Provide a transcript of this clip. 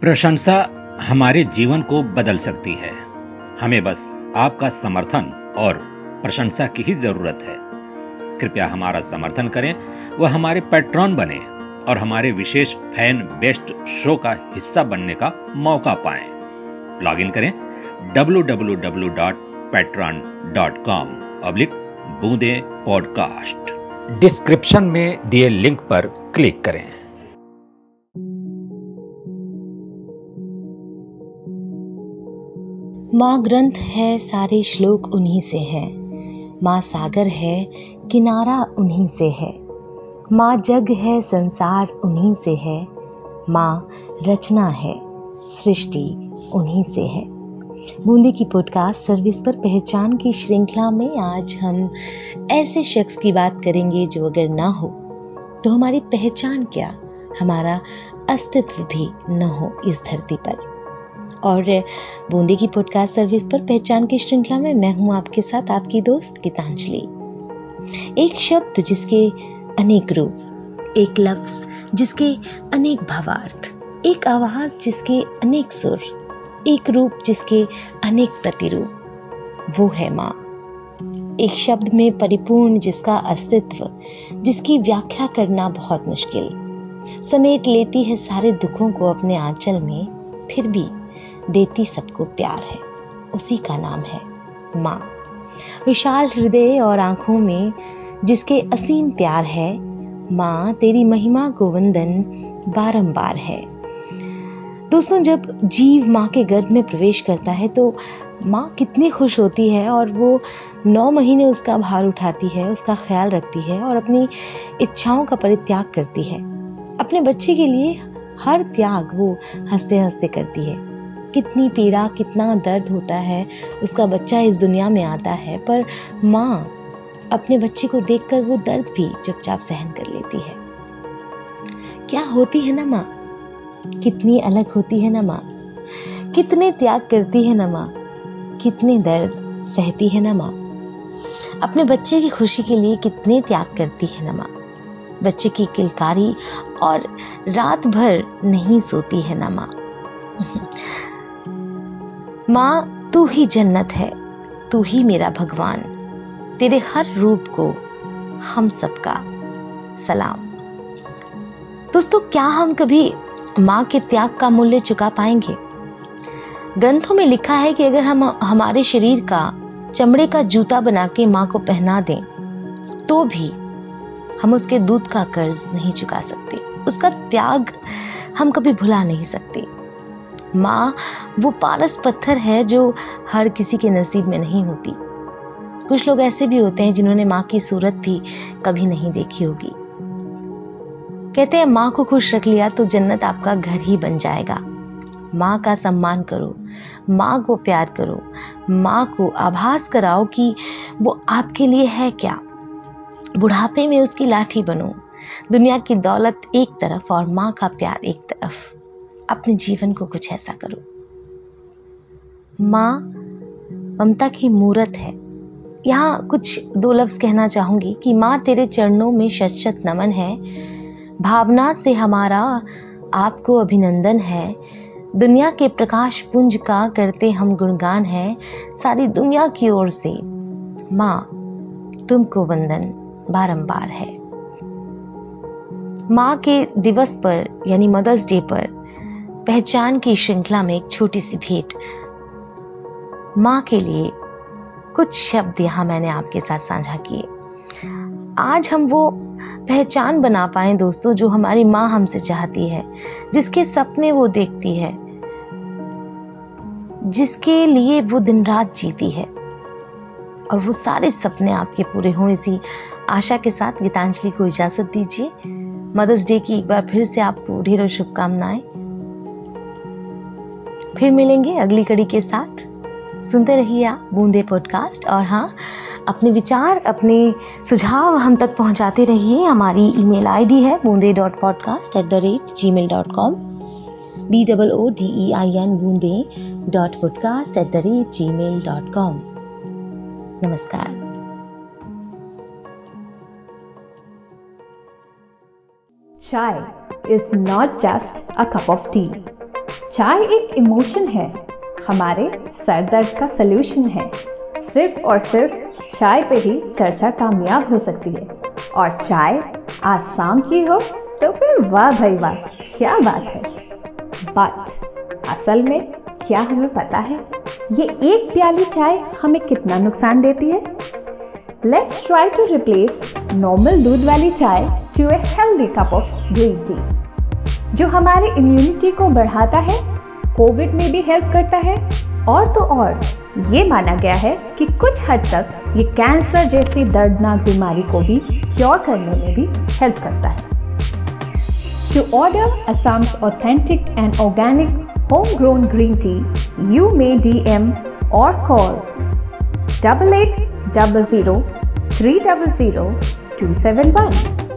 प्रशंसा हमारे जीवन को बदल सकती है। हमें बस आपका समर्थन और प्रशंसा की ही ज़रूरत है। कृपया हमारा समर्थन करें व हमारे पैट्रॉन बने और हमारे विशेष फ़ैन बेस्ट शो का हिस्सा बनने का मौका पाएँ। लॉग इन करें www.patron.com अब्लिक बूंदे पॉडकास्ट डिस्क्रिप्शन में दिए लिंक पर क्लिक करें। माँ ग्रंथ है, सारे श्लोक उन्हीं से है। माँ सागर है, किनारा उन्हीं से है। माँ जग है, संसार उन्हीं से है। माँ रचना है, सृष्टि उन्हीं से है। बूंदी की पॉडकास्ट सर्विस पर पहचान की श्रृंखला में आज हम ऐसे शख्स की बात करेंगे जो अगर ना हो तो हमारी पहचान क्या, हमारा अस्तित्व भी न हो इस धरती पर। और बूंदी की पॉडकास्ट सर्विस पर पहचान की श्रृंखला में मैं हूँ आपके साथ आपकी दोस्त गीतांजलि। एक शब्द जिसके अनेक रूप, एक लफ्ज जिसके अनेक भावार्थ, एक आवाज़ जिसके अनेक सुर, एक रूप जिसके अनेक प्रतिरूप, वो है माँ। एक शब्द में परिपूर्ण जिसका अस्तित्व, जिसकी व्याख्या करना बहुत मुश्किल, समेट लेती है सारे दुखों को अपने आंचल में, फिर भी देती सबको प्यार है। उसी का नाम है माँ। विशाल हृदय और आँखों में जिसके असीम प्यार है, माँ, तेरी महिमा को वंदन बारंबार है। दोस्तों, जब जीव माँ के गर्भ में प्रवेश करता है तो माँ कितनी खुश होती है और वो नौ महीने उसका भार उठाती है, उसका ख्याल रखती है और अपनी इच्छाओं का परित्याग करती है। अपने बच्चे के लिए हर त्याग वो हँसते हँसते करती है। कितनी पीड़ा, कितना दर्द होता है, उसका बच्चा इस दुनिया में आता है। पर माँ अपने बच्चे को देखकर वो दर्द भी चुपचाप सहन कर लेती है। क्या होती है ना माँ? कितनी अलग होती है ना माँ? कितने त्याग करती है ना माँ? कितने दर्द सहती है ना माँ? अपने बच्चे की खुशी के लिए कितने त्याग करती है ना माँ? बच्चे की किलकारी और रात भर नहीं सोती है ना माँ? माँ, तू ही जन्नत है, तू ही मेरा भगवान। तेरे हर रूप को हम सबका सलाम। दोस्तों, क्या हम कभी माँ के त्याग का मूल्य चुका पाएँगे? ग्रंथों में लिखा है कि अगर हम, हमारे शरीर का, चमड़े का जूता बना के माँ को पहना दें तो भी हम उसके दूध का कर्ज नहीं चुका सकते। उसका त्याग हम कभी भुला नहीं सकते। माँ, वो पारस पत्थर है जो हर किसी के नसीब में नहीं होती। कुछ लोग ऐसे भी होते हैं जिन्होंने माँ की सूरत भी कभी नहीं देखी होगी। कहते हैं, माँ को खुश रख लिया तो जन्नत आपका घर ही बन जाएगा। माँ का सम्मान करो, माँ को प्यार करो, माँ को आभास कराओ कि वो आपके लिए है क्या। बुढ़ापे में उसकी लाठी बनो, दुनिया की दौलत एक तरफ़ और माँ का प्यार एक तरफ़। अपने जीवन को कुछ ऐसा करो। माँ, ममता की मूरत है। यहाँ कुछ दो लफ्ज कहना चाहूँगी कि माँ, तेरे चरणों में शत शत नमन है। भावना से हमारा आपको अभिनंदन है। दुनिया के प्रकाश पुंज का करते हम गुणगान है सारी दुनिया की ओर से। माँ, तुमको वंदन बारंबार है। माँ के दिवस पर, यानी मदर्स डे पर पहचान की श्रृंखला में एक छोटी सी भेंट। माँ के लिए कुछ शब्द यहाँ मैंने आपके साथ साझा किए। आज हम वो पहचान बना पाए दोस्तों, जो हमारी माँ हमसे चाहती है, जिसके सपने वो देखती है, जिसके लिए वो दिन रात जीती है। और वो सारे सपने आपके पूरे हों, इसी आशा के साथ गीतांजलि को इजाज़त दीजिए। मदर्स डे की एक बार फिर से आपको ढेरों शुभकामनाएँ। फिर मिलेंगे अगली कड़ी के साथ। सुनते रहिए आप बूंदे पॉडकास्ट और हाँ अपने विचार, अपने सुझाव हम तक पहुंचाते रहिए। हमारी ईमेल आईडी है Boonde dot podcast at the rate Gmail dot com B double O D E I N Boonde dot podcast at the rate Gmail dot com नमस्कार। Chai is not just a cup of tea. चाय एक emotion है। हमारे sir दर्द का solution है। सिर्फ़ और सिर्फ़ चाय पे ही चर्चा कामयाब हो सकती है। और चाय आसाम की हो तो फिर वाह भाई वाह, क्या बात है। बट असल में क्या हमें पता है, ये एक प्याली चाय हमें कितना नुकसान देती है? Let's try to replace normal दूध वाली चाय to a healthy cup of green tea जो हमारे इम्यूनिटी को बढ़ाता है कोविड में भी हेल्प करता है। और तो और, ये माना गया है कि कुछ हद तक ये कैंसर जैसी दर्दनाक बीमारी को भी क्योर करने में भी हेल्प करता है। To order Assam's authentic and organic home grown green tea you may D M और call double eight double zero three double zero two seven one